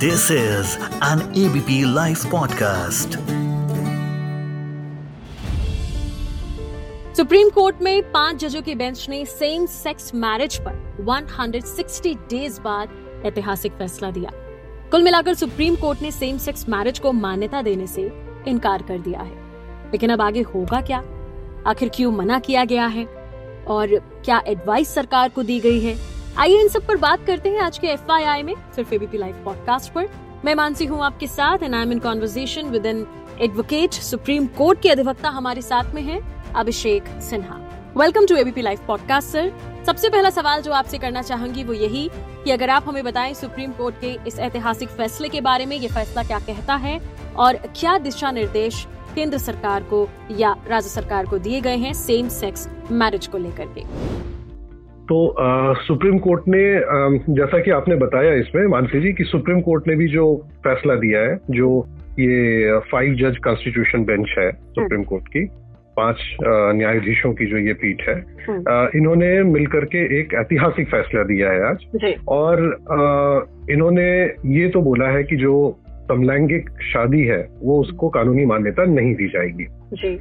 This is an ABP Life podcast. Supreme court में पाँच जजों की बेंच ने सेम सेक्स मैरिज पर 160 डेज़ बाद ऐतिहासिक फैसला दिया। कुल मिलाकर सुप्रीम कोर्ट ने सेम सेक्स मैरिज को मान्यता देने से इनकार कर दिया है। लेकिन अब आगे होगा क्या? आखिर क्यों मना किया गया है? और क्या एडवाइस सरकार को दी गई है? आइए इन सब पर बात करते हैं आज के एफ़ में सिर्फ़ एबीपी लाइव पॉडकास्ट पर। मैं मानसी हूँ आपके साथ and I am in conversation with an advocate supreme court के अधिवक्ता हमारे साथ में है Abhishek Sinha welcome to ABP live podcast sir सबसे पहला सवाल जो आपसे करना चाहूँगी वो यही कि अगर आप हमें बताएँ सुप्रीम कोर्ट के इस ऐतिहासिक फैसले के बारे में, ये फैसला क्या कहता है, और क्या दिशा निर्देश केंद्र सरकार को या राज्य सरकार को दिए गए हैं सेम सेक्स मैरिज को लेकर के? तो आ, सुप्रीम कोर्ट ने आ, जैसा कि आपने बताया इसमें मानसी जी कि सुप्रीम कोर्ट ने भी जो फैसला दिया है जो ये फाइव जज कॉन्स्टिट्यूशन बेंच है सुप्रीम कोर्ट की पाँच न्यायाधीशों की जो ये पीठ है हम्म। इन्होंने मिलकर के एक ऐतिहासिक फैसला दिया है आज और इन्होंने ये तो बोला है कि जो समलैंगिक शादी है वो उसको कानूनी मान्यता नहीं दी जाएगी जी।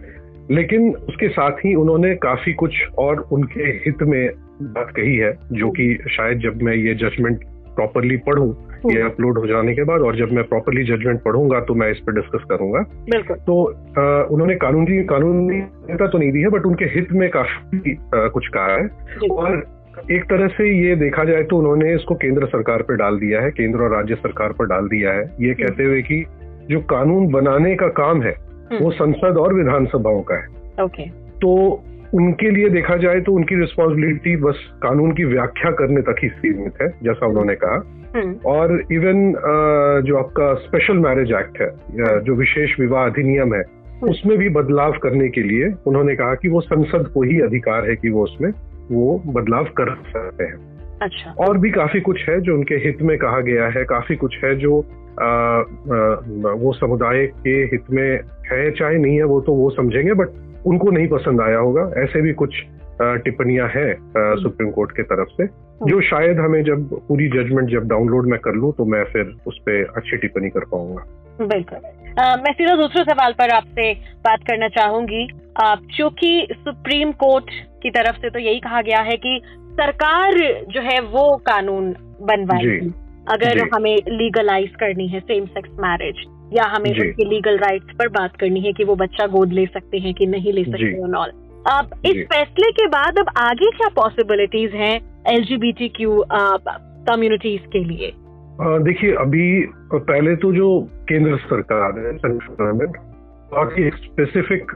लेकिन उसके साथ ही उन्होंने काफ़ी कुछ और उनके हित में बात कही है जो कि शायद जब मैं ये जजमेंट प्रॉपरली पढ़ूं ये अपलोड हो जाने के बाद और जब मैं प्रॉपरली जजमेंट पढ़ूँगा तो मैं इस पर डिस्कस करूँगा। बिल्कुल। तो आ, उन्होंने कानूनी कानूनी तो नहीं दी है बट उनके हित में काफ़ी आ, कुछ कहा है। और एक तरह से ये देखा जाए तो उन्होंने इसको केंद्र सरकार पर डाल दिया है केंद्र और राज्य सरकार पर डाल दिया है। ये कहते हुए कि जो कानून बनाने का काम है हम्म। वो संसद और विधानसभाओं का है। ओके। तो उनके लिए देखा जाए तो उनकी रिस्पॉन्सिबिलिटी बस कानून की व्याख्या करने तक ही सीमित है जैसा उन्होंने कहा हम्म। और इवन जो आपका स्पेशल मैरिज एक्ट है जो विशेष विवाह अधिनियम है हम्म। उसमें भी बदलाव करने के लिए उन्होंने कहा कि वो संसद को ही अधिकार है कि वो उसमें वो बदलाव कर सकते हैं अच्छा और भी काफ़ी कुछ है जो उनके हित में कहा गया है काफ़ी कुछ है जो आ, आ, वो समुदाय के हित में है चाहे नहीं है वो तो वो समझेंगे बट उनको नहीं पसंद आया होगा। ऐसे भी कुछ टिप्पणियाँ हैं सुप्रीम कोर्ट के तरफ़ से जो शायद हमें जब पूरी जजमेंट जब डाउनलोड मैं कर लूँ तो मैं फिर उस पर अच्छी टिप्पणी कर पाऊँगा। बिल्कुल। मैं सीधा दूसरे सवाल पर आपसे बात करना चाहूँगी। चूँकि सुप्रीम कोर्ट की तरफ़ से तो यही कहा गया है कि सरकार जो है वो कानून बनवाएगी। अगर हमें लीगलाइज करनी है सेम सेक्स मैरिज या हमें उनके लीगल राइट्स पर बात करनी है कि वो बच्चा गोद ले सकते हैं कि नहीं ले सकते ऑल अब इस फैसले के बाद अब आगे क्या पॉसिबिलिटीज हैं एल क्यू कम्युनिटीज के लिए देखिए अभी पहले तो जो केंद्र सरकार है सेंट्रल गवर्नमेंट बाकी एक स्पेसिफिक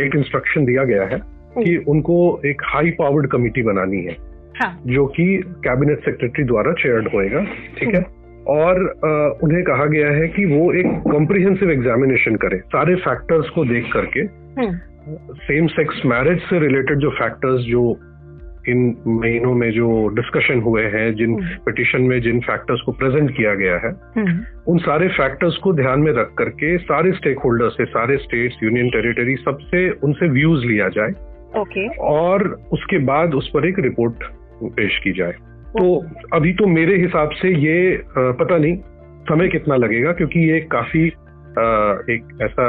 एक इंस्ट्रक्शन दिया गया है कि। उनको एक हाई पावर्ड कमिटी बनानी है हाँ. जो कि कैबिनेट सेक्रेटरी द्वारा चेयर्ड होएगा ठीक है हम्म। और उन्हें कहा गया है कि वो एक कॉम्प्रिहेंसिव एग्जामिनेशन करें। सारे फैक्टर्स को देख करके सेम सेक्स मैरिज से रिलेटेड जो फैक्टर्स जो इन महीनों में जो डिस्कशन हुए हैं जिन पिटिशन हम्म। में जिन फैक्टर्स को प्रेजेंट किया गया है हम्म। उन सारे फैक्टर्स को ध्यान में रख करके सारे स्टेक होल्डर से सारे स्टेट्स यूनियन टेरिटरी सबसे उनसे व्यूज़ लिया जाए। ओके और उसके बाद उस पर एक रिपोर्ट पेश की जाए। तो अभी तो मेरे हिसाब से ये पता नहीं समय कितना लगेगा क्योंकि ये काफ़ी एक ऐसा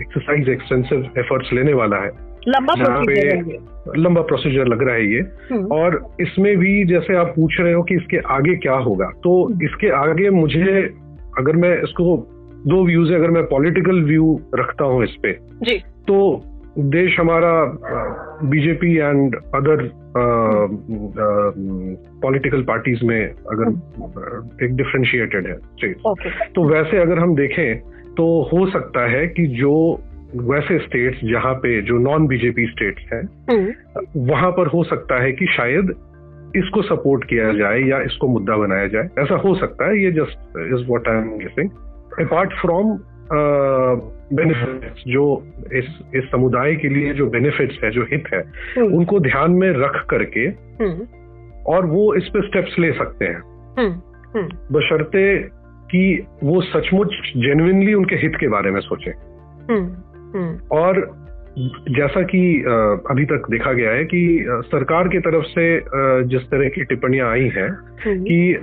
एक्सरसाइज एक्सटेंसिव एफर्ट्स लेने वाला है लंबा प्रोसीजर लंबा प्रोसीजर लग रहा है ये हम्म। और इसमें भी जैसे आप पूछ रहे हो कि इसके आगे क्या होगा तो हम्म। इसके आगे मुझे अगर मैं इसको दो व्यूज़ है अगर मैं पॉलिटिकल व्यू रखता हूँ इस पे जी तो देश हमारा BJP and other political parties में अगर एक डिफ्रेंशिएटेड है स्टेट okay. तो वैसे अगर हम देखें तो हो सकता है कि जो वैसे स्टेट्स जहाँ पे जो नॉन बीजेपी स्टेट्स हैं हम्म। वहाँ पर हो सकता है कि शायद इसको सपोर्ट किया जाए या इसको मुद्दा बनाया जाए ऐसा हो सकता है ये just is what I am guessing apart from benefits जो इस इस समुदाय के लिए जो बेनिफिट्स है जो हित है हम्म। उनको ध्यान में रख करके हम्म। और वो इस पे स्टेप्स ले सकते हैं। हम्म, बशर्ते कि वो सचमुच जेन्युइनली उनके हित के बारे में सोचे। और जैसा कि अभी तक देखा गया है कि सरकार की तरफ़ से जिस तरह की टिप्पणियाँ आई हैं कि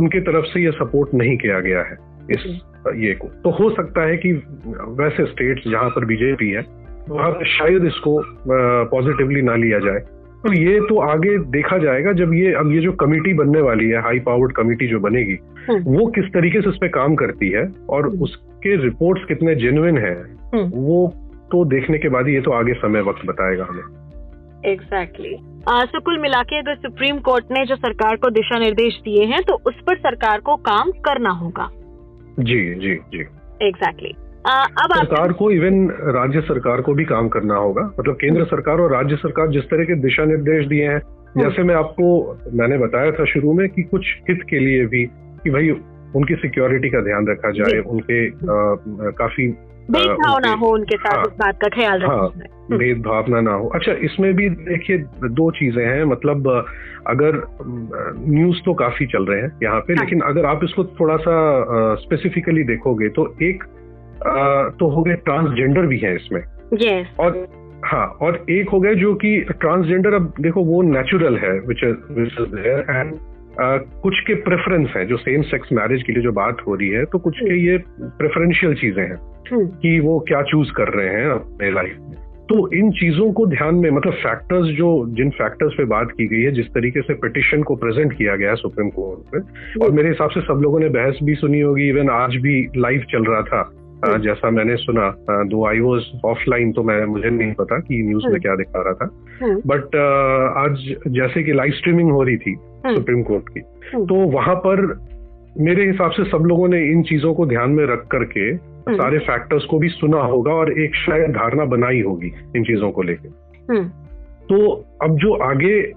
उनके तरफ़ से ये सपोर्ट नहीं किया गया है। इस ये को तो हो सकता है कि वैसे स्टेट्स जहाँ पर बीजेपी है वहाँ पर शायद इसको पॉजिटिवली ना लिया जाए तो ये तो आगे देखा जाएगा जब ये अब ये जो कमेटी बनने वाली है हाई पावर्ड कमेटी जो बनेगी हम्म। वो किस तरीके से इस पे काम करती है और हम्म। उसके रिपोर्ट्स कितने जेन्युइन है हम्म। वो तो देखने के बाद ही ये तो आगे समय वक्त बताएगा हमें एग्जैक्टली सो कुल मिला के अगर सुप्रीम कोर्ट ने जो सरकार को दिशा निर्देश दिए हैं तो उस पर सरकार को काम करना होगा जी जी जी। एग्जैक्टली अब आप सरकार को इवन राज्य सरकार को भी काम करना होगा। मतलब केंद्र सरकार और राज्य सरकार जिस तरह के दिशा निर्देश दिए हैं जैसे मैं आपको मैंने बताया था शुरू में कि कुछ हित के लिए भी कि भाई उनकी सिक्योरिटी का ध्यान रखा जाए उनके आ, काफ़ी भेदभाव ना हो उनके साथ हाँ, इस बात का ख्याल रखना है हम्म। भेदभाव ना ना हो। अच्छा इसमें भी देखिए दो चीज़ें हैं। मतलब अगर न्यूज़ तो काफ़ी चल रहे हैं यहाँ पे हाँ। लेकिन अगर आप इसको थोड़ा सा स्पेसिफिकली देखोगे तो एक अ, तो हो गए ट्रांसजेंडर भी है इसमें। और हाँ और एक हो गया जो कि ट्रांसजेंडर अब देखो वो नेचुरल है which which is there and कुछ के प्रेफरेंस हैं जो सेम सेक्स मैरिज के लिए जो बात हो रही है तो कुछ के ये प्रेफरेंशियल चीज़ें हैं हम्म, कि वो क्या चूज़ कर रहे हैं अपने लाइफ में। तो इन चीज़ों को ध्यान में मतलब फैक्टर्स जो जिन फैक्टर्स पे बात की गई है जिस तरीके से पिटिशन को प्रेजेंट किया गया है सुप्रीम कोर्ट में और मेरे हिसाब से सब लोगों ने बहस भी सुनी होगी इवन आज भी लाइव चल रहा था। जैसा मैंने सुना दो आई वॉज़ ऑफलाइन तो मैं मुझे नहीं पता कि न्यूज़ में क्या दिखा रहा था। हम्म, बट आज जैसे कि लाइव स्ट्रीमिंग हो रही थी हम्म। सुप्रीम कोर्ट की हम्म। तो वहाँ पर मेरे हिसाब से सब लोगों ने इन चीज़ों को ध्यान में रख करके हम्म। सारे फैक्टर्स को भी सुना होगा और एक शायद धारणा बनाई होगी इन चीज़ों को लेके हम्म, तो अब जो आगे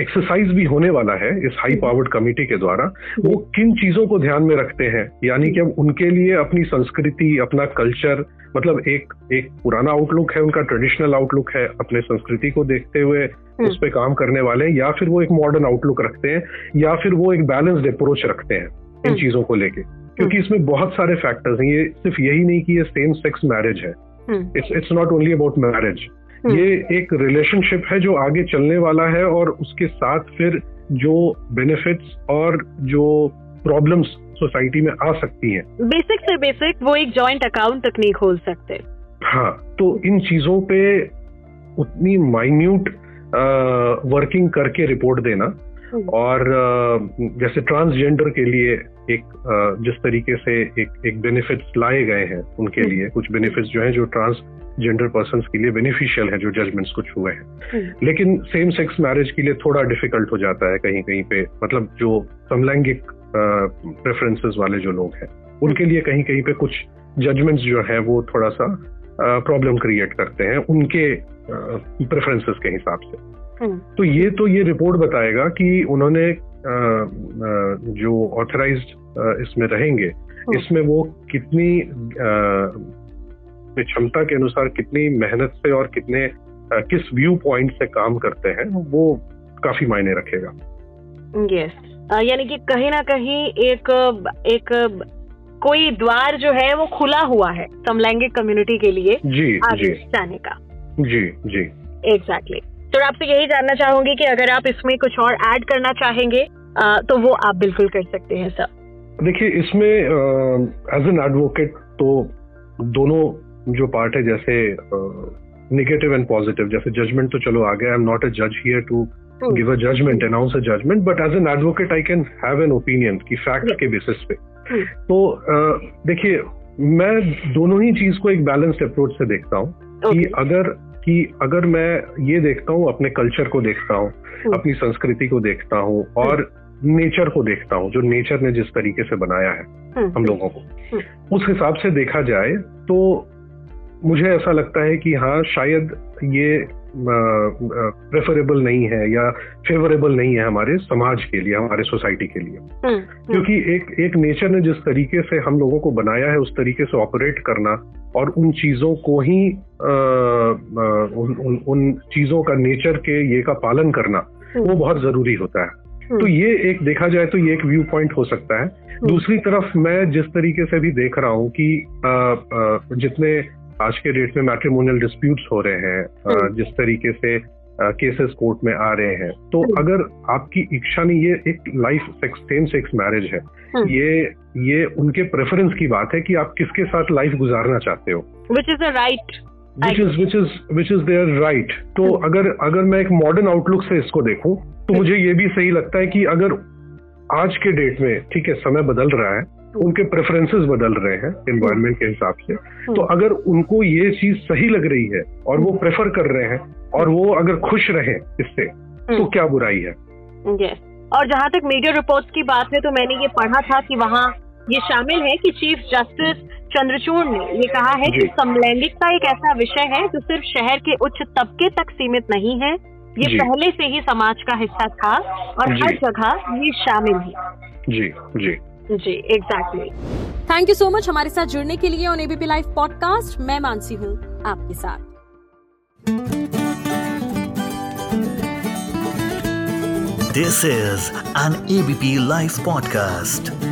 एक्सरसाइज भी होने वाला है इस हाई पावर्ड कमेटी के द्वारा। वो किन चीज़ों को ध्यान में रखते हैं? यानी कि अब उनके लिए अपनी संस्कृति अपना कल्चर मतलब एक एक पुराना आउटलुक है उनका ट्रेडिशनल आउटलुक है अपने संस्कृति को देखते हुए उस पर काम करने वाले हैं या फिर वो एक मॉडर्न आउटलुक रखते हैं या फिर वो एक बैलेंस्ड अप्रोच रखते हैं इन हम्म। चीज़ों को लेके। क्योंकि इसमें बहुत सारे फैक्टर्स हैं। ये सिर्फ़ यही नहीं कि ये सेम सेक्स मैरिज है। हम्म, it's it's not only about marriage hmm. ये एक रिलेशनशिप है जो आगे चलने वाला है और उसके साथ फिर जो बेनिफिट्स और जो प्रॉब्लम्स सोसाइटी में आ सकती हैं बेसिक से बेसिक वो एक जॉइंट अकाउंट तक नहीं खोल सकते हाँ तो इन चीज़ों पे उतनी माइन्यूट वर्किंग करके रिपोर्ट देना हम्म। और जैसे ट्रांसजेंडर के लिए एक जिस तरीके से एक एक बेनिफिट्स लाए गए हैं उनके हम्म। लिए कुछ बेनिफिट्स जो हैं जो ट्रांसजेंडर पर्सन के लिए बेनिफिशियल है जो जजमेंट्स कुछ हुए हैं। हम्म, लेकिन सेम सेक्स मैरिज के लिए थोड़ा डिफ़िकल्ट हो जाता है कहीं कहीं पे। मतलब जो समलैंगिक प्रेफरेंसेस वाले जो लोग हैं उनके लिए कहीं कहीं पे कुछ जजमेंट्स जो है वो थोड़ा सा प्रॉब्लम क्रिएट करते हैं उनके प्रेफरेंसेस के हिसाब से। हम्म, तो ये तो ये रिपोर्ट बताएगा कि उन्होंने जो ऑथराइज्ड इसमें रहेंगे इसमें वो कितनी अपनी क्षमता के अनुसार कितनी मेहनत से और कितने किस व्यू पॉइंट से काम करते हैं वो काफ़ी मायने रखेगा। Yes yes. यानी कि कहीं ना कहीं एक एक कोई द्वार जो है वो खुला हुआ है समलैंगिक कम्युनिटी के लिए जी आगे जी जाने का। जी जी। Exactly exactly. तो आपसे यही जानना चाहूँगी कि अगर आप इसमें कुछ और ऐड करना चाहेंगे तो वो आप बिल्कुल कर सकते हैं सर देखिए इसमें एज एन एडवोकेट तो दोनों जो पार्ट है जैसे निगेटिव एंड पॉजिटिव जैसे जजमेंट तो चलो आ गया आई एम नॉट अ जज here to. Give a judgement announce a judgement but as an advocate I can have an opinion की फैक्ट के बेसिस पे. तो देखिए मैं दोनों ही चीज़ को एक बैलेंस्ड अप्रोच से देखता हूँ कि अगर कि अगर मैं ये देखता हूँ अपने कल्चर को देखता हूँ Hmm. अपनी संस्कृति को देखता हूँ और नेचर को देखता हूँ जो नेचर ने जिस तरीके से बनाया है हम लोगों को। उस हिसाब से देखा जाए तो मुझे ऐसा लगता है कि हाँ शायद ये प्रेफरेबल नहीं है या फेवरेबल नहीं है हमारे समाज के लिए हमारे सोसाइटी के लिए। हम्म, क्योंकि एक एक नेचर ने जिस तरीके से हम लोगों को बनाया है उस तरीके से ऑपरेट करना और उन चीज़ों को ही आ, आ, उन, उन, उन चीज़ों का नेचर के ये का पालन करना वो बहुत ज़रूरी होता है। हम्म। तो ये एक देखा जाए तो ये एक व्यू पॉइंट हो सकता है। दूसरी तरफ़ मैं जिस तरीके से भी देख रहा हूँ कि आ, आ, जितने आज के डेट में मैट्रिमोनियल डिस्प्यूट्स हो रहे हैं हम्म। जिस तरीके से केसेस कोर्ट में आ रहे हैं तो हम्म। अगर आपकी इच्छा नहीं ये एक life sex same sex marriage है हम्म। ये ये उनके प्रेफरेंस की बात है कि आप किसके साथ लाइफ गुजारना चाहते हो which is a right which is which is which is there right तो। अगर अगर मैं एक मॉडर्न आउटलुक से इसको देखूँ तो मुझे ये भी सही लगता है कि अगर आज के डेट में ठीक है समय बदल रहा है उनके प्रेफरेंसेस बदल रहे हैं एनवायरमेंट के हिसाब से। तो अगर उनको ये चीज़ सही लग रही है और वो प्रेफर कर रहे हैं और वो अगर खुश रहे इससे तो हम्म। क्या बुराई है? और जहाँ तक मीडिया रिपोर्ट्स की बात है तो मैंने ये पढ़ा था कि वहाँ ये शामिल है कि चीफ जस्टिस चंद्रचूड़ ने ये कहा है कि समलैंगिकता एक ऐसा विषय है जो सिर्फ़ शहर के उच्च तबके तक सीमित नहीं है ये पहले से ही समाज का हिस्सा था और हर जगह ये शामिल है। जी जी। जी exactly thank you so much हमारे साथ जुड़ने के लिए ऑन एबीपी लाइव पॉडकास्ट मैं मानसी हूँ आपके साथ। This is an ABP live podcast.